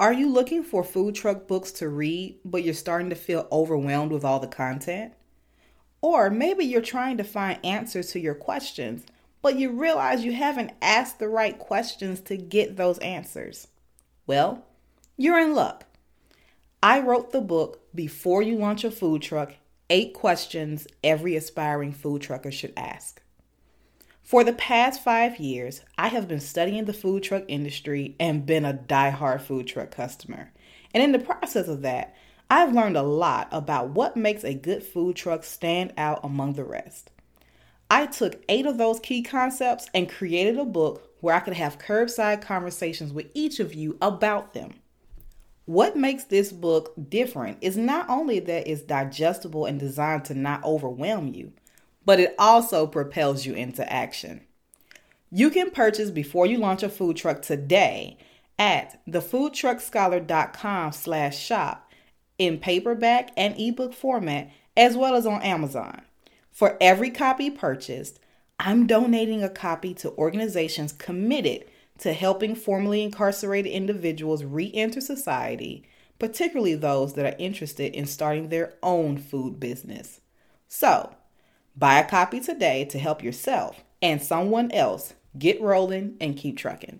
Are you looking for food truck books to read, but you're starting to feel overwhelmed with all the content? Or maybe you're trying to find answers to your questions, but you realize you haven't asked the right questions to get those answers. Well, you're in luck. I wrote the book Before You Launch a Food Truck Eight Questions Every Aspiring Food Trucker Should Ask. For the past five years, I have been studying the food truck industry and been a die-hard food truck customer. And in the process of that, I've learned a lot about what makes a good food truck stand out among the rest. I took eight of those key concepts and created a book where I could have curbside conversations with each of you about them. What makes this book different is not only that it's digestible and designed to not overwhelm you, but it also propels you into action. You can purchase before you launch a food truck today at thefoodtruckscholar.com slash shop in paperback and ebook format as well as on Amazon. For every copy purchased, I'm donating a copy to organizations committed to helping formerly incarcerated individuals re enter society, particularly those that are interested in starting their own food business. So, Buy a copy today to help yourself and someone else get rolling and keep trucking.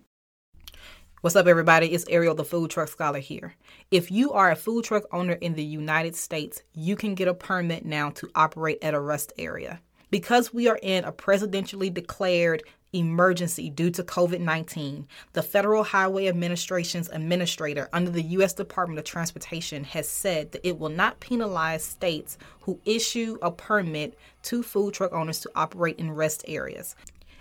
What's up, everybody? It's Ariel, the food truck scholar here. If you are a food truck owner in the United States, you can get a permit now to operate at a rest area. Because we are in a presidentially declared emergency due to COVID 19, the Federal Highway Administration's administrator under the U.S. Department of Transportation has said that it will not penalize states who issue a permit to food truck owners to operate in rest areas.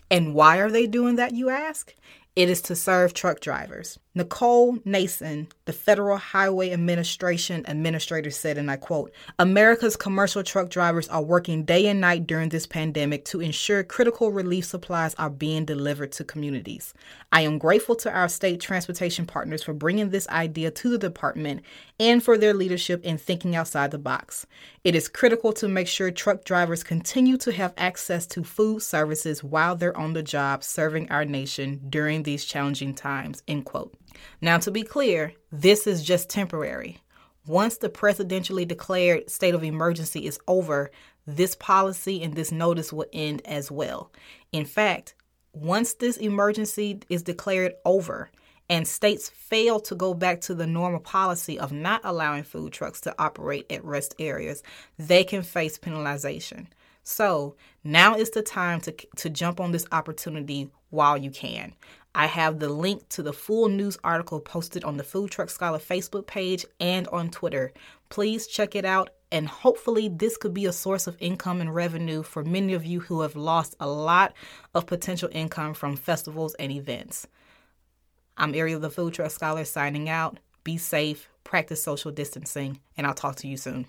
And why are they doing that, you ask? It is to serve truck drivers. Nicole Nason, the Federal Highway Administration administrator, said, and I quote America's commercial truck drivers are working day and night during this pandemic to ensure critical relief supplies are being delivered to communities. I am grateful to our state transportation partners for bringing this idea to the department and for their leadership in thinking outside the box. It is critical to make sure truck drivers continue to have access to food services while they're on the job serving our nation during these challenging times. End quote. Now, to be clear, this is just temporary. Once the presidentially declared state of emergency is over, this policy and this notice will end as well. In fact, once this emergency is declared over and states fail to go back to the normal policy of not allowing food trucks to operate at rest areas, they can face penalization. So now is the time to, to jump on this opportunity while you can. I have the link to the full news article posted on the Food Truck Scholar Facebook page and on Twitter. Please check it out, and hopefully, this could be a source of income and revenue for many of you who have lost a lot of potential income from festivals and events. I'm Ariel, the Food Truck Scholar, signing out. Be safe, practice social distancing, and I'll talk to you soon.